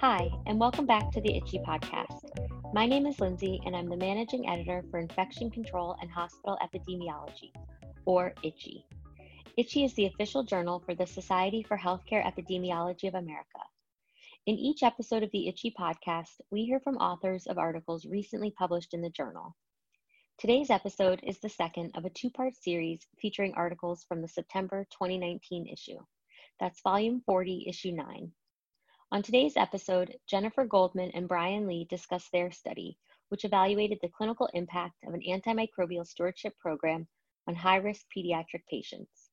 Hi, and welcome back to the ICHE Podcast. My name is Lindsay, and I'm the managing editor for Infection Control and Hospital Epidemiology, or ICHE. ICHE is the official journal for the Society for Healthcare Epidemiology of America. In each episode of the ICHE Podcast, we hear from authors of articles recently published in the journal. Today's episode is the second of a two part series featuring articles from the September 2019 issue. That's volume 40, issue 9. On today's episode, Jennifer Goldman and Brian Lee discuss their study, which evaluated the clinical impact of an antimicrobial stewardship program on high risk pediatric patients.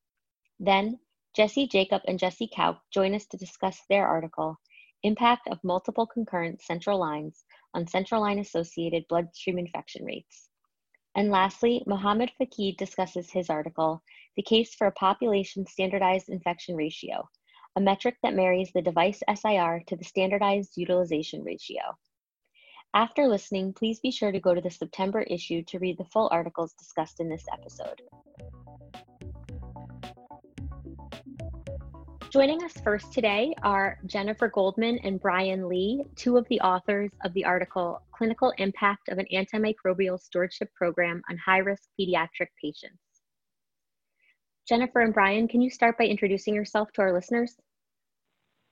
Then, Jesse Jacob and Jesse Couk join us to discuss their article, Impact of Multiple Concurrent Central Lines on Central Line Associated Bloodstream Infection Rates. And lastly, Mohamad Fakih discusses his article, The Case for a Population Standardized Infection Ratio, a metric that marries the device SIR to the standardized utilization ratio. After listening, please be sure to go to the September issue to read the full articles discussed in this episode. Joining us first today are Jennifer Goldman and Brian Lee, two of the authors of the article Clinical Impact of an Antimicrobial Stewardship Program on High Risk Pediatric Patients. Jennifer and Brian, can you start by introducing yourself to our listeners?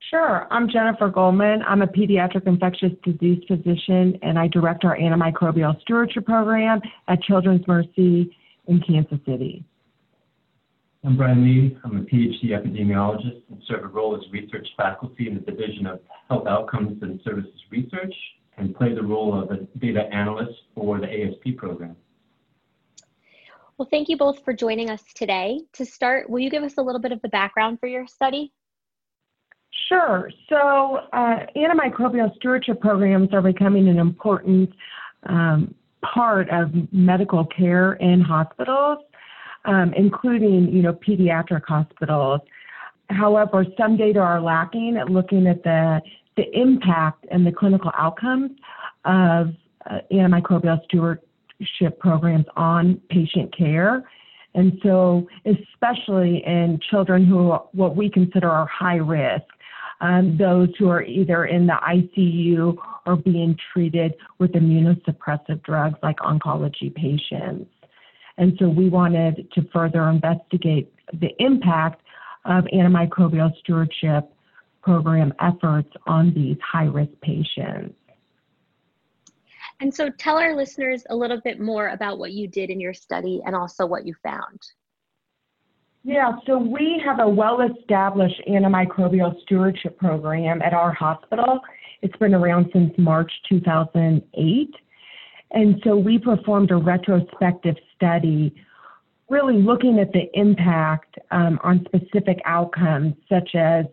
Sure. I'm Jennifer Goldman. I'm a pediatric infectious disease physician, and I direct our antimicrobial stewardship program at Children's Mercy in Kansas City. I'm Brian Lee. I'm a PhD epidemiologist and serve a role as research faculty in the Division of Health Outcomes and Services Research and play the role of a data analyst for the ASP program. Well, thank you both for joining us today. To start, will you give us a little bit of the background for your study? Sure. So, uh, antimicrobial stewardship programs are becoming an important um, part of medical care in hospitals, um, including, you know, pediatric hospitals. However, some data are lacking at looking at the the impact and the clinical outcomes of uh, antimicrobial stewardship programs on patient care. And so, especially in children who what we consider are high risk, um, those who are either in the ICU or being treated with immunosuppressive drugs like oncology patients. And so we wanted to further investigate the impact of antimicrobial stewardship program efforts on these high risk patients. And so tell our listeners a little bit more about what you did in your study and also what you found. Yeah, so we have a well established antimicrobial stewardship program at our hospital. It's been around since March 2008. And so we performed a retrospective study really looking at the impact um, on specific outcomes such as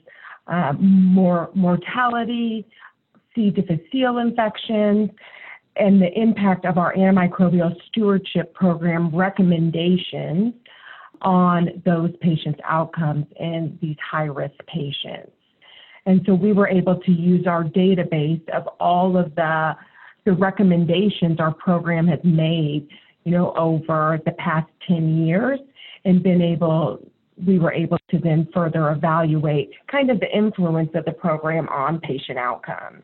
uh, more mortality, C. difficile infections, and the impact of our antimicrobial stewardship program recommendations on those patients' outcomes in these high risk patients. And so we were able to use our database of all of the, the recommendations our program has made, you know, over the past 10 years and been able, we were able to then further evaluate kind of the influence of the program on patient outcomes.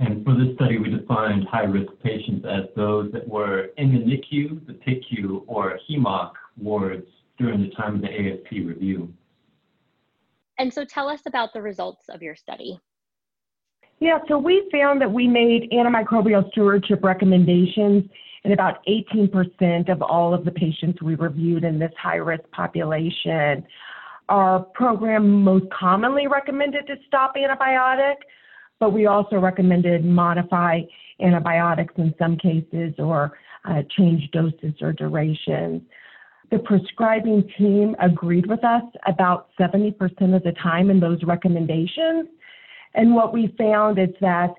And for this study, we defined high risk patients as those that were in the NICU, the PICU, or HEMOC wards during the time of the ASP review. And so tell us about the results of your study. Yeah, so we found that we made antimicrobial stewardship recommendations in about 18% of all of the patients we reviewed in this high risk population. Our program most commonly recommended to stop antibiotic, but we also recommended modify antibiotics in some cases or uh, change doses or durations. The prescribing team agreed with us about 70% of the time in those recommendations. And what we found is that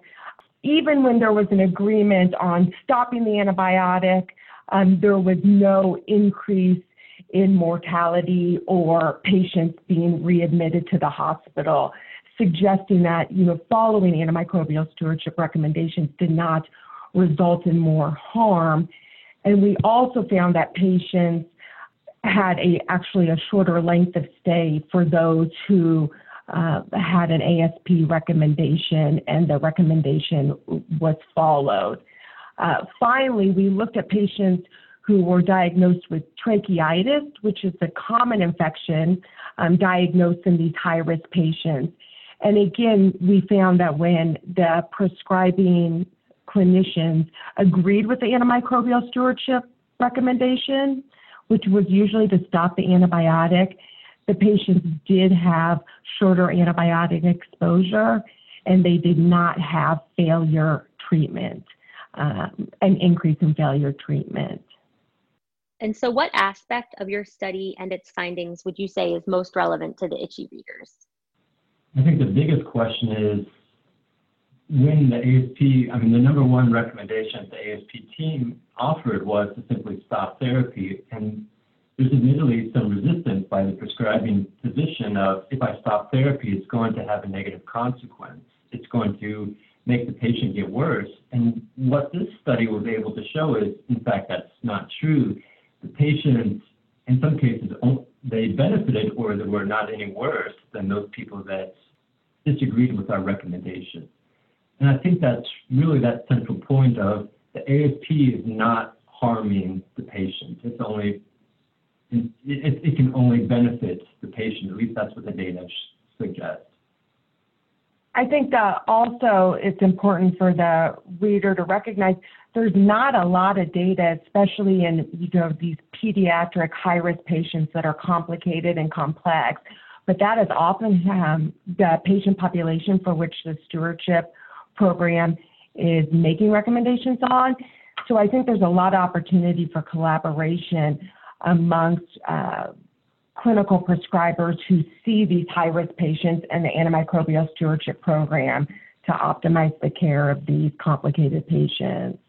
even when there was an agreement on stopping the antibiotic, um, there was no increase in mortality or patients being readmitted to the hospital, suggesting that you know following antimicrobial stewardship recommendations did not result in more harm. And we also found that patients had a actually a shorter length of stay for those who uh, had an ASP recommendation, and the recommendation was followed. Uh, finally, we looked at patients who were diagnosed with tracheitis, which is a common infection um, diagnosed in these high risk patients. And again, we found that when the prescribing clinicians agreed with the antimicrobial stewardship recommendation, which was usually to stop the antibiotic, the patients did have shorter antibiotic exposure and they did not have failure treatment, um, an increase in failure treatment. And so, what aspect of your study and its findings would you say is most relevant to the ICHE readers? I think the biggest question is when the ASP, I mean, the number one recommendation the ASP team offered was to simply stop therapy. And there's admittedly some resistance by the prescribing physician of if I stop therapy, it's going to have a negative consequence. It's going to make the patient get worse. And what this study was able to show is, in fact, that's not true. The patients, in some cases, they benefited or they were not any worse than those people that disagreed with our recommendation. And I think that's really that central point of the ASP is not harming the patient. It's only it, it, can only benefit the patient. At least that's what the data suggests. I think that also it's important for the reader to recognize there's not a lot of data, especially in you know these pediatric high-risk patients that are complicated and complex. But that is often um, the patient population for which the stewardship program is making recommendations on. So I think there's a lot of opportunity for collaboration amongst uh, clinical prescribers who see these high-risk patients and the antimicrobial stewardship program to optimize the care of these complicated patients.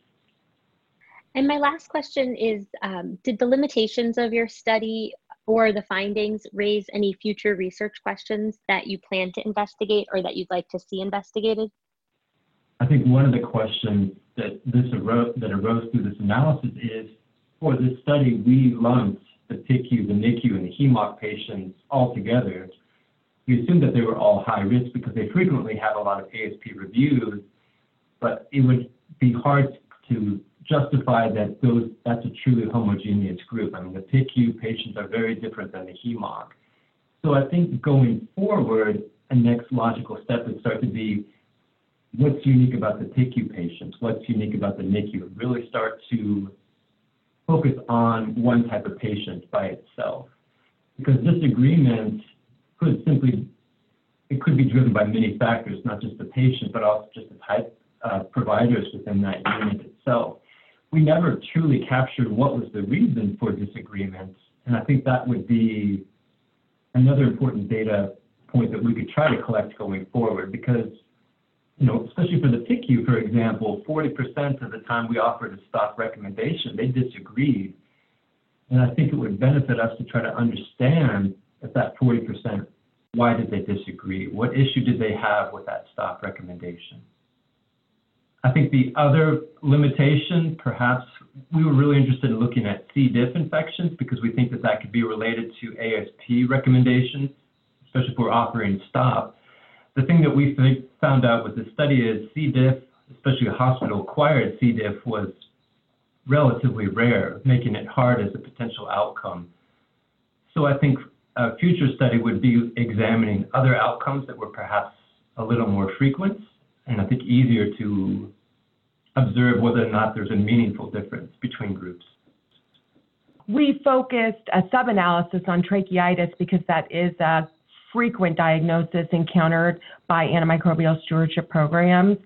And my last question is, um, did the limitations of your study or the findings raise any future research questions that you plan to investigate or that you'd like to see investigated? I think one of the questions that this arose, that arose through this analysis is, for this study, we lumped the PICU, the NICU, and the HEMOC patients all together. We assumed that they were all high risk because they frequently have a lot of ASP reviews, but it would be hard to justify that those that's a truly homogeneous group. I mean, the PICU patients are very different than the HEMOC. So I think going forward, a next logical step would start to be what's unique about the PICU patients, what's unique about the NICU, really start to focus on one type of patient by itself. Because disagreement could simply, it could be driven by many factors, not just the patient, but also just the type of providers within that unit itself. We never truly captured what was the reason for disagreement, and I think that would be another important data point that we could try to collect going forward because you know, especially for the PICU, for example, 40% of the time we offered a stop recommendation, they disagreed. And I think it would benefit us to try to understand if that 40%, why did they disagree? What issue did they have with that stop recommendation? I think the other limitation, perhaps, we were really interested in looking at C. diff infections because we think that that could be related to ASP recommendations, especially if we're offering stop the thing that we found out with the study is C. diff, especially hospital-acquired C. diff, was relatively rare, making it hard as a potential outcome. So I think a future study would be examining other outcomes that were perhaps a little more frequent and I think easier to observe whether or not there's a meaningful difference between groups. We focused a sub-analysis on tracheitis because that is a frequent diagnosis encountered by antimicrobial stewardship programs.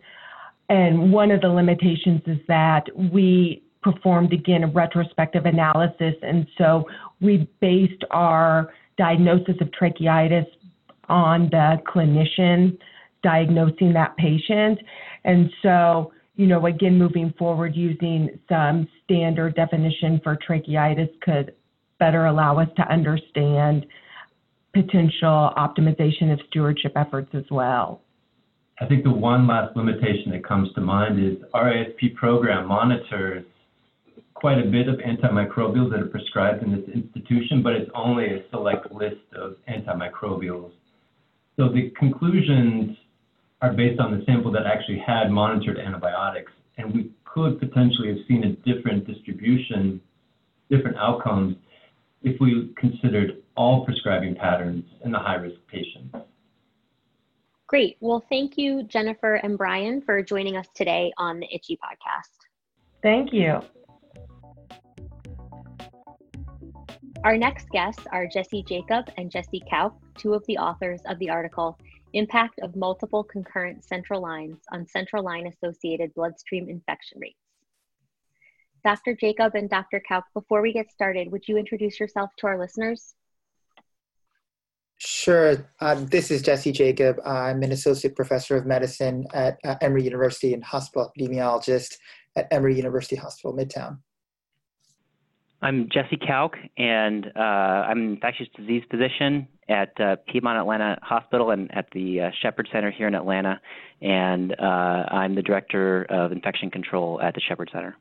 And one of the limitations is that we performed again a retrospective analysis. And so we based our diagnosis of tracheitis on the clinician diagnosing that patient. And so, you know, again, moving forward, using some standard definition for tracheitis could better allow us to understand potential optimization of stewardship efforts as well. I think the one last limitation that comes to mind is our ASP program monitors quite a bit of antimicrobials that are prescribed in this institution, but it's only a select list of antimicrobials. So the conclusions are based on the sample that actually had monitored antibiotics, and we could potentially have seen a different distribution, different outcomes, if we considered all prescribing patterns in the high-risk patients. Great. Well, thank you, Jennifer and Brian, for joining us today on the ICHE podcast. Thank you. Our next guests are Jesse Jacob and Jesse Couk, two of the authors of the article Impact of Multiple Concurrent Central Lines on Central Line Associated Bloodstream Infection Rates. Dr. Jacob and Dr. Couk, before we get started, would you introduce yourself to our listeners? Sure. Um, this is Jesse Jacob. I'm an associate professor of medicine at uh, Emory University and hospital epidemiologist at Emory University Hospital, Midtown. I'm Jesse Couk, and uh, I'm an infectious disease physician at uh, Piedmont Atlanta Hospital and at the uh, Shepherd Center here in Atlanta, and uh, I'm the director of infection control at the Shepherd Center.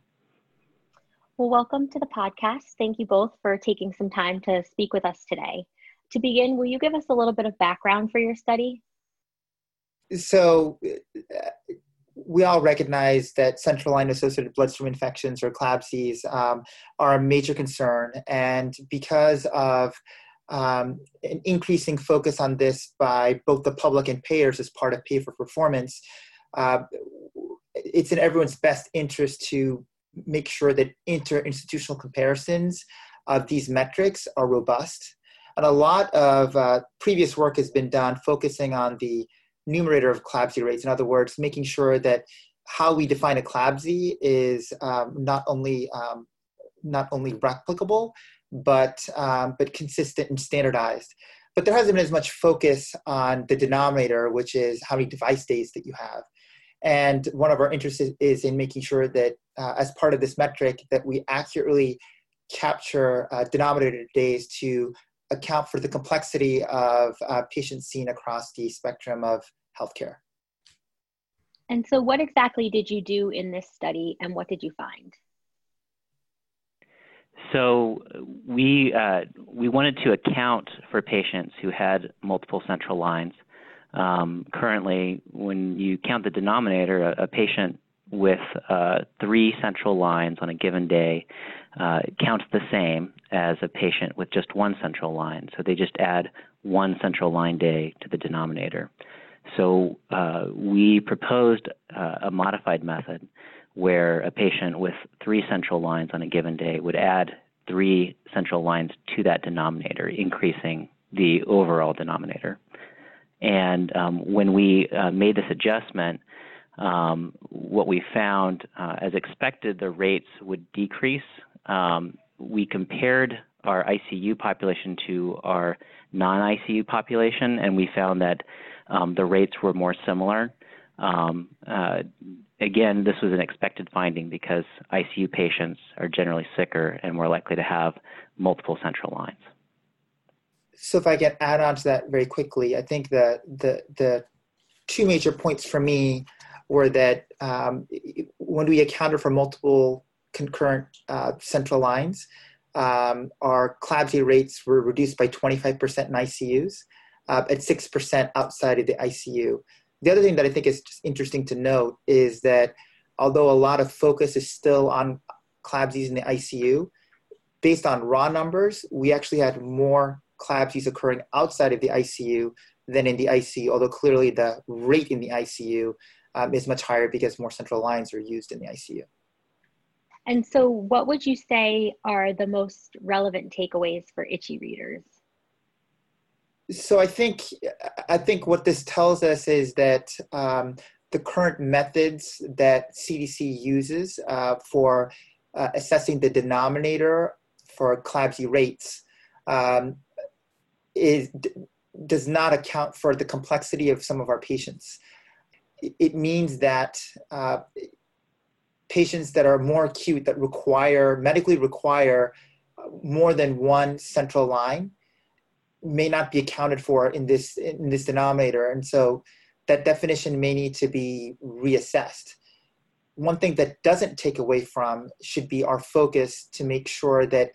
Well, welcome to the podcast. Thank you both for taking some time to speak with us today. To begin, will you give us a little bit of background for your study? So, we all recognize that central line associated bloodstream infections or CLABSIs um, are a major concern. And because of um, an increasing focus on this by both the public and payers as part of pay for performance, uh, it's in everyone's best interest to make sure that interinstitutional comparisons of these metrics are robust. And a lot of uh, previous work has been done focusing on the numerator of CLABSI rates. In other words, making sure that how we define a CLABSI is um, not only um, not only replicable, but um, but consistent and standardized. But there hasn't been as much focus on the denominator, which is how many device days that you have. And one of our interests is in making sure that, uh, as part of this metric, that we accurately capture uh, denominator days to account for the complexity of uh, patients seen across the spectrum of healthcare. And so, what exactly did you do in this study, and what did you find? So we uh, we wanted to account for patients who had multiple central lines. Um, currently, when you count the denominator, a, a patient with uh, three central lines on a given day uh, counts the same as a patient with just one central line. So they just add one central line day to the denominator. So uh, we proposed uh, a modified method where a patient with three central lines on a given day would add three central lines to that denominator, increasing the overall denominator. And um, when we uh, made this adjustment, um, what we found, uh, as expected, the rates would decrease. Um, we compared our ICU population to our non ICU population, and we found that um, the rates were more similar. Um, uh, again, this was an expected finding because ICU patients are generally sicker and more likely to have multiple central lines. So, if I can add on to that very quickly, I think the the the two major points for me were that um, when we accounted for multiple concurrent uh, central lines, um, our CLABSI rates were reduced by 25% in ICUs uh, at 6% outside of the ICU. The other thing that I think is just interesting to note is that although a lot of focus is still on CLABSIs in the ICU, based on raw numbers, we actually had more CLABSIs occurring outside of the ICU than in the ICU, although clearly the rate in the ICU um, is much higher because more central lines are used in the ICU. And so, what would you say are the most relevant takeaways for ICHE readers? So I think I think what this tells us is that um, the current methods that CDC uses uh, for uh, assessing the denominator for CLABSI rates um, is does not account for the complexity of some of our patients. It means that uh, patients that are more acute that require medically require more than one central line may not be accounted for in this in this denominator and so that definition may need to be reassessed one thing that doesn't take away from should be our focus to make sure that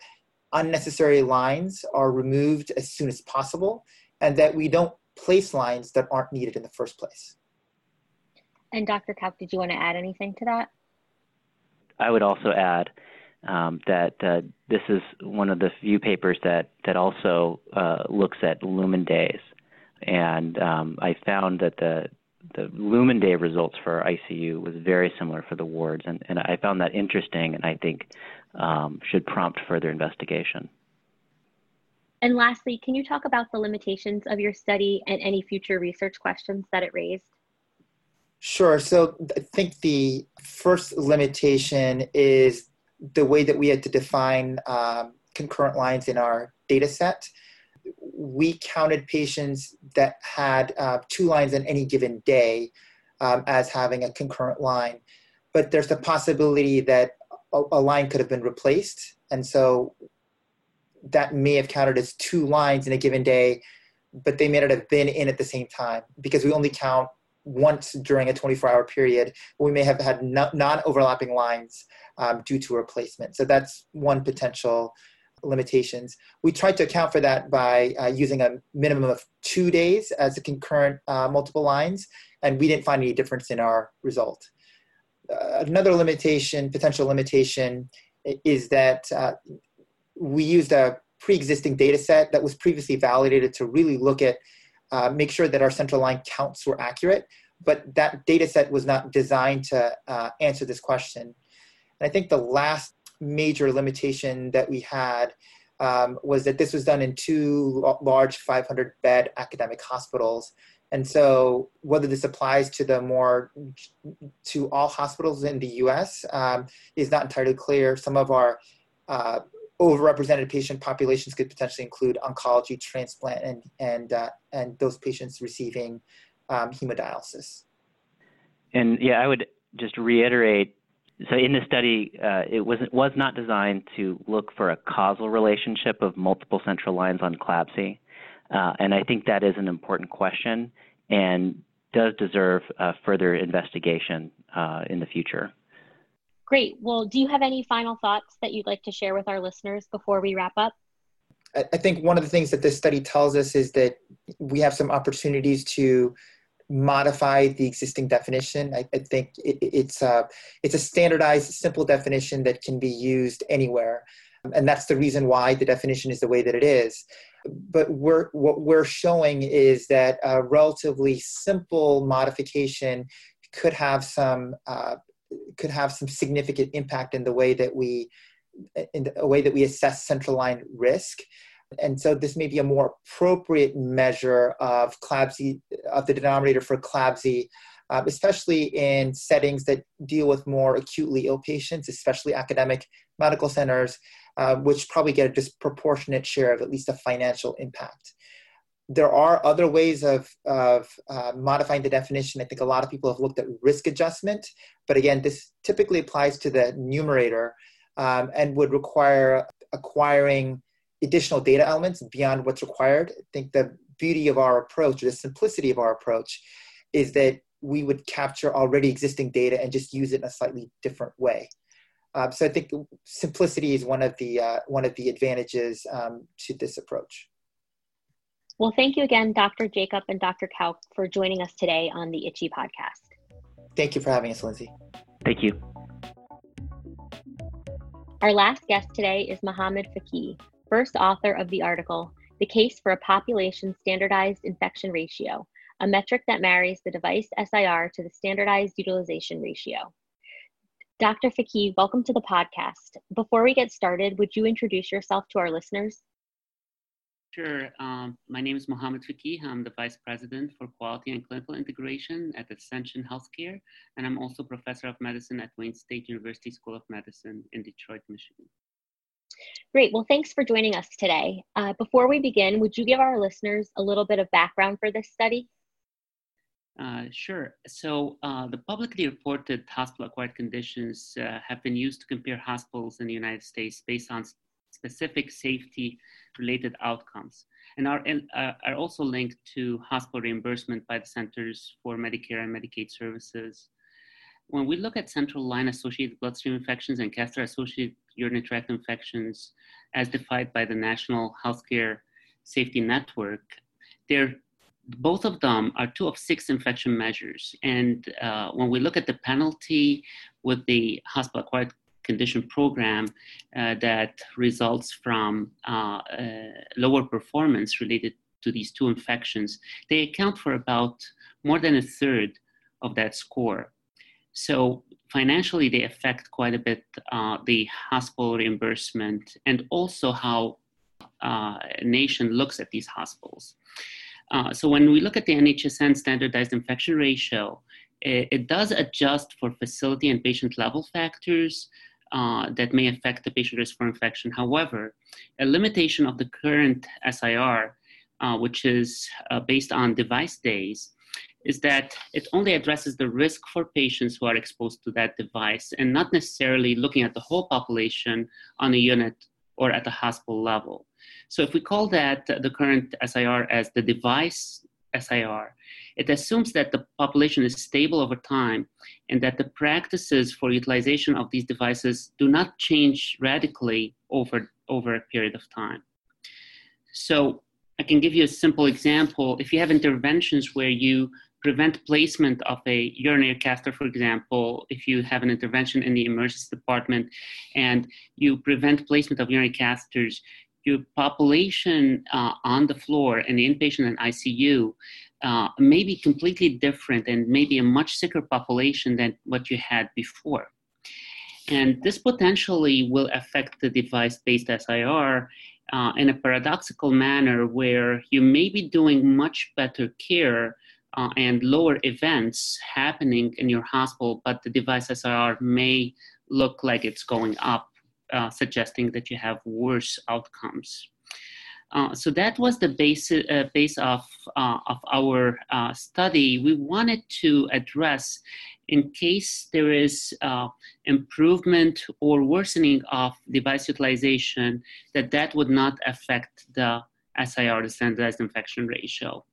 unnecessary lines are removed as soon as possible and that we don't place lines that aren't needed in the first place. And Dr. Couk, did you want to add anything to that? I would also add um, that uh, this is one of the few papers that that also uh, looks at lumen days, and um, I found that the the lumen day results for ICU was very similar for the wards, and, and I found that interesting, and I think um, should prompt further investigation. And lastly, can you talk about the limitations of your study and any future research questions that it raised? Sure. So I think the first limitation is the way that we had to define um, concurrent lines in our data set. We counted patients that had uh, two lines on any given day um, as having a concurrent line. But there's the possibility that a, a line could have been replaced. And so that may have counted as two lines in a given day, but they may not have been in at the same time because we only count once during a 24 hour period. We may have had non overlapping lines um, due to replacement. So that's one potential limitations. We tried to account for that by uh, using a minimum of two days as a concurrent uh, multiple lines, and we didn't find any difference in our result. Uh, another limitation, potential limitation, is that uh, we used a pre-existing data set that was previously validated to really look at uh, make sure that our central line counts were accurate, but that data set was not designed to uh, answer this question. And I think the last major limitation that we had um, was that this was done in two large 500 bed academic hospitals. And so whether this applies to the more to all hospitals in the US um, is not entirely clear. Some of our uh, overrepresented patient populations could potentially include oncology, transplant, and and uh, and those patients receiving um, hemodialysis. And yeah, I would just reiterate. So in the study, uh, it was was not designed to look for a causal relationship of multiple central lines on CLABSI, uh, and I think that is an important question and does deserve uh, further investigation uh, in the future. Great. Well, do you have any final thoughts that you'd like to share with our listeners before we wrap up? I think one of the things that this study tells us is that we have some opportunities to modify the existing definition. I, I think it, it's a it's a standardized, simple definition that can be used anywhere, and that's the reason why the definition is the way that it is. But we're what we're showing is that a relatively simple modification could have some uh, could have some significant impact in the way that we in the way that we assess central line risk. And so this may be a more appropriate measure of CLABSI, of the denominator for CLABSI, uh, especially in settings that deal with more acutely ill patients, especially academic medical centers, uh, which probably get a disproportionate share of at least a financial impact there are other ways of, of uh, modifying the definition. I think a lot of people have looked at risk adjustment, but again, this typically applies to the numerator um, and would require acquiring additional data elements beyond what's required. I think the beauty of our approach, or the simplicity of our approach, is that we would capture already existing data and just use it in a slightly different way. Um, so I think simplicity is one of the uh, one of the advantages um, to this approach. Well, thank you again, Dr. Jacob and Dr. Couk, for joining us today on the ICHE podcast. Thank you for having us, Lindsay. Thank you. Our last guest today is Mohamad Fakih, first author of the article, The Case for a Population Standardized Infection Ratio, a metric that marries the device SIR to the standardized utilization ratio. Dr. Fakih, welcome to the podcast. Before we get started, would you introduce yourself to our listeners? Sure. Um, my name is Mohamad Fakih. I'm the Vice President for Quality and Clinical Integration at Ascension Healthcare, and I'm also Professor of Medicine at Wayne State University School of Medicine in Detroit, Michigan. Great. Well, thanks for joining us today. Uh, before we begin, would you give our listeners a little bit of background for this study? Uh, sure. So, uh, the publicly reported hospital acquired conditions uh, have been used to compare hospitals in the United States based on specific safety related outcomes and are, uh, are also linked to hospital reimbursement by the Centers for Medicare and Medicaid Services. When we look at central line associated bloodstream infections and catheter associated urinary tract infections as defined by the National Healthcare Safety Network, they're both of them are two of six infection measures. And uh, when we look at the penalty with the hospital acquired condition program uh, that results from uh, uh, lower performance related to these two infections, they account for about more than a third of that score. So financially, they affect quite a bit uh, the hospital reimbursement and also how uh, a nation looks at these hospitals. Uh, so when we look at the NHSN standardized infection ratio, it, it does adjust for facility and patient level factors uh, that may affect the patient risk for infection. However, a limitation of the current SIR, uh, which is uh, based on device days, is that it only addresses the risk for patients who are exposed to that device and not necessarily looking at the whole population on a unit or at the hospital level. So if we call that the current SIR as the device SIR, it assumes that the population is stable over time and that the practices for utilization of these devices do not change radically over, over a period of time. So I can give you a simple example. If you have interventions where you prevent placement of a urinary catheter, for example, if you have an intervention in the emergency department and you prevent placement of urinary catheters, your population uh, on the floor in the inpatient and ICU uh, may be completely different and maybe a much sicker population than what you had before. And this potentially will affect the device based SIR uh, in a paradoxical manner where you may be doing much better care uh, and lower events happening in your hospital, but the device SIR may look like it's going up, uh, suggesting that you have worse outcomes. Uh, so that was the base, uh, base of, uh, of our uh, study. We wanted to address in case there is improvement or worsening of device utilization, that that would not affect the SIR, the standardized infection ratio.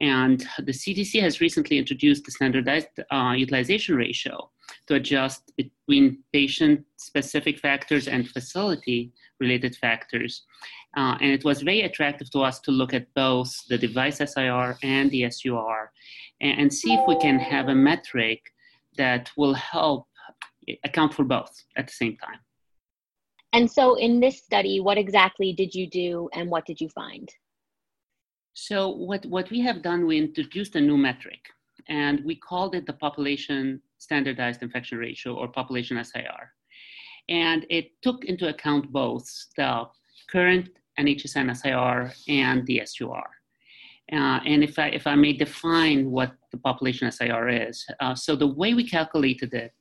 And the CDC has recently introduced the standardized uh, utilization ratio to adjust between patient specific factors and facility related factors. Uh, and it was very attractive to us to look at both the device SIR and the SUR and, and see if we can have a metric that will help account for both at the same time. And so, in this study, what exactly did you do and what did you find? So what, what we have done, we introduced a new metric and we called it the population standardized infection ratio or population SIR. And it took into account both the current NHSN SIR and the SUR. Uh, and if I, if I may define what the population SIR is, uh, so the way we calculated it,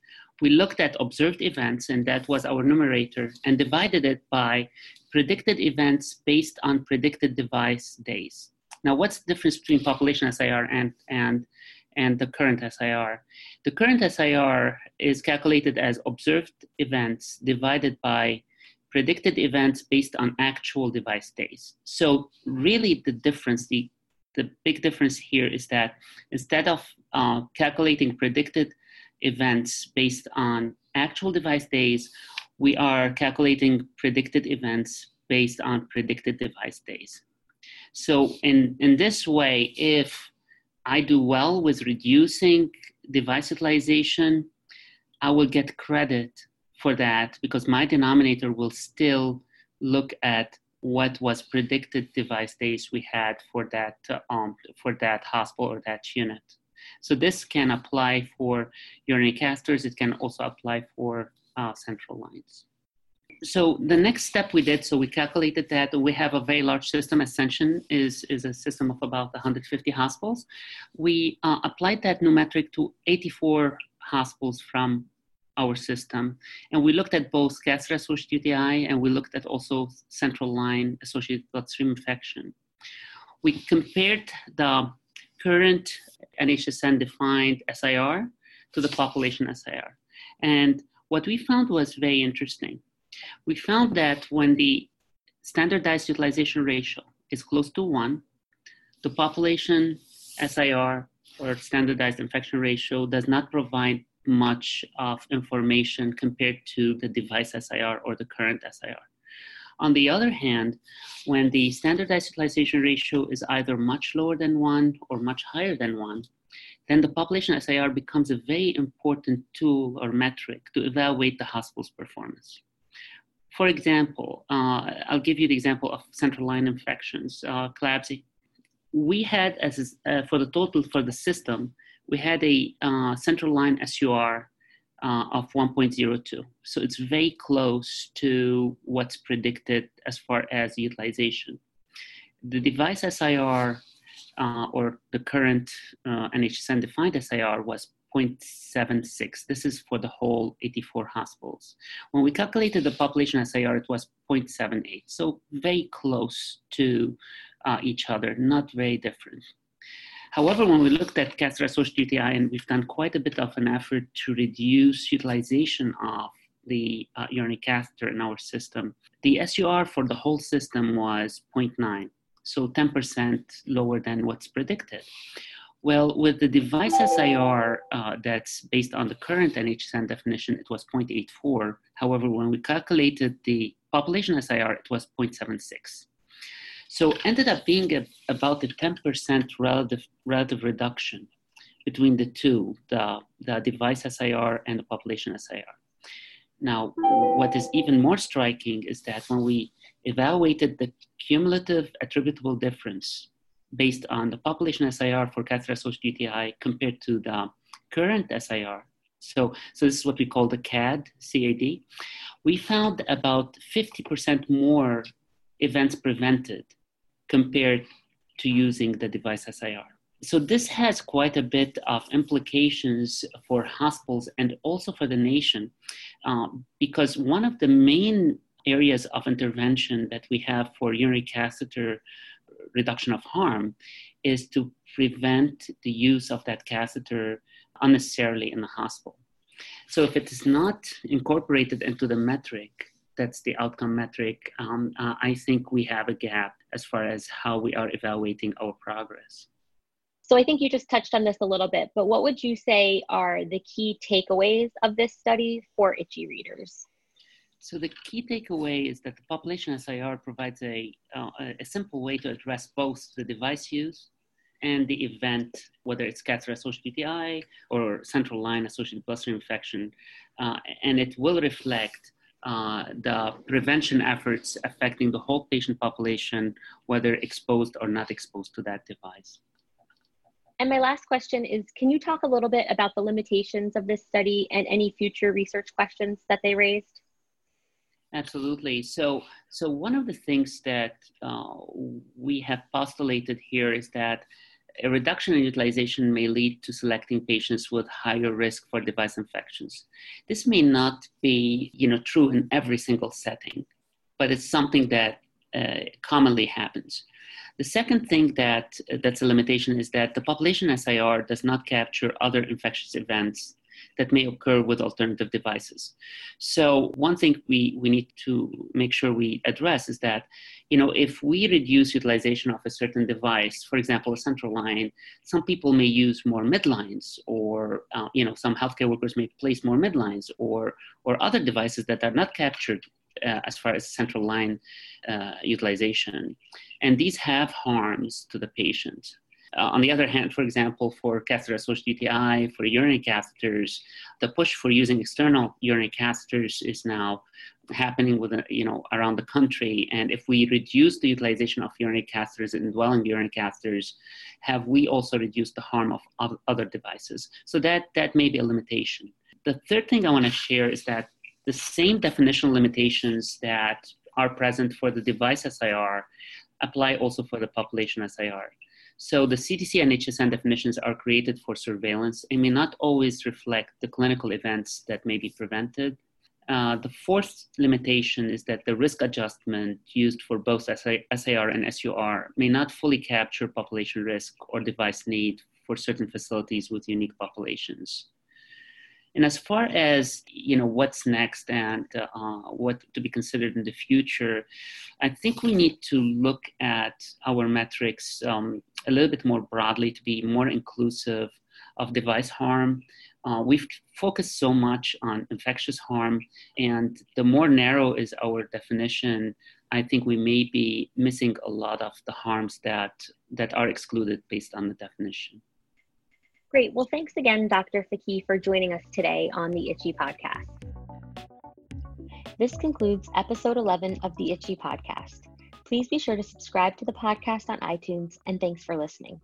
we looked at observed events, and that was our numerator, and divided it by predicted events based on predicted device days. Now, what's the difference between population SIR and, and, and the current SIR? The current SIR is calculated as observed events divided by predicted events based on actual device days. So really the difference, the, the big difference here is that instead of uh, calculating predicted events based on actual device days, we are calculating predicted events based on predicted device days. So in, in this way, if I do well with reducing device utilization, I will get credit for that because my denominator will still look at what was predicted device days we had for that um, for that hospital or that unit. So this can apply for urinary catheters. It can also apply for uh, central lines so the next step we did, so we calculated that we have a very large system. Ascension is, is a system of about 150 hospitals. We uh, applied that new metric to 84 hospitals from our system. And we looked at both catheter associated UTI and we looked at also central line associated bloodstream infection. We compared the current NHSN defined SIR to the population SIR. And what we found was very interesting we found that when the standardized utilization ratio is close to one, the population SIR or standardized infection ratio does not provide much of information compared to the device SIR or the current SIR. On the other hand, when the standardized utilization ratio is either much lower than one or much higher than one, then the population SIR becomes a very important tool or metric to evaluate the hospital's performance. For example, uh, I'll give you the example of central line infections, uh, CLABSI. We had, as uh, for the total for the system, we had a uh, central line SUR uh, of 1.02. So it's very close to what's predicted as far as utilization. The device SIR uh, or the current uh, NHSN defined SIR was 0.76. This is for the whole 84 hospitals. When we calculated the population SIR, it was 0.78. So very close to uh, each other, not very different. However, when we looked at catheter-associated UTI, and we've done quite a bit of an effort to reduce utilization of the uh, urinary catheter in our system, the SUR for the whole system was 0.9, so 10% lower than what's predicted. Well, with the device SIR uh, that's based on the current NHSN definition, it was 0.84. However, when we calculated the population SIR, it was 0.76. So ended up being a, about a 10% relative, relative reduction between the two, the, the device SIR and the population SIR. Now, what is even more striking is that when we evaluated the cumulative attributable difference based on the population SIR for catheter-associated UTI compared to the current SIR, so, so this is what we call the CAD, CAD, we found about 50% more events prevented compared to using the device SIR. So this has quite a bit of implications for hospitals and also for the nation, um, because one of the main areas of intervention that we have for urinary catheter reduction of harm is to prevent the use of that catheter unnecessarily in the hospital. So if it is not incorporated into the metric, that's the outcome metric, um, uh, I think we have a gap as far as how we are evaluating our progress. So I think you just touched on this a little bit, but what would you say are the key takeaways of this study for ICHE readers? So the key takeaway is that the population SIR provides a, uh, a simple way to address both the device use and the event, whether it's catheter-associated UTI or central line associated bloodstream infection, uh, and it will reflect uh, the prevention efforts affecting the whole patient population, whether exposed or not exposed to that device. And my last question is, can you talk a little bit about the limitations of this study and any future research questions that they raised? Absolutely. So, so one of the things that uh, we have postulated here is that a reduction in utilization may lead to selecting patients with higher risk for device infections. This may not be you know, true in every single setting, but it's something that uh, commonly happens. The second thing that that's a limitation is that the population SIR does not capture other infectious events that may occur with alternative devices. So one thing we, we need to make sure we address is that, you know, if we reduce utilization of a certain device, for example, a central line, some people may use more midlines or, uh, you know, some healthcare workers may place more midlines or, or other devices that are not captured uh, as far as central line uh, utilization. And these have harms to the patient. Uh, on the other hand, for example, for catheter-associated UTI, for urinary catheters, the push for using external urinary catheters is now happening with, you know, around the country. And if we reduce the utilization of urinary catheters indwelling urinary catheters, have we also reduced the harm of other devices? So that, that may be a limitation. The third thing I want to share is that the same definitional limitations that are present for the device SIR apply also for the population SIR. So the CDC NHSN definitions are created for surveillance and may not always reflect the clinical events that may be prevented. Uh, the fourth limitation is that the risk adjustment used for both SIR and SUR may not fully capture population risk or device need for certain facilities with unique populations. And as far as you know, what's next and uh, what to be considered in the future, I think we need to look at our metrics um, a little bit more broadly to be more inclusive of device harm. Uh, we've focused so much on infectious harm, and the more narrow is our definition, I think we may be missing a lot of the harms that, that are excluded based on the definition. Great. Well, thanks again, Dr. Fakih, for joining us today on the ICHE Podcast. This concludes episode 11 of the ICHE Podcast. Please be sure to subscribe to the podcast on iTunes, and thanks for listening.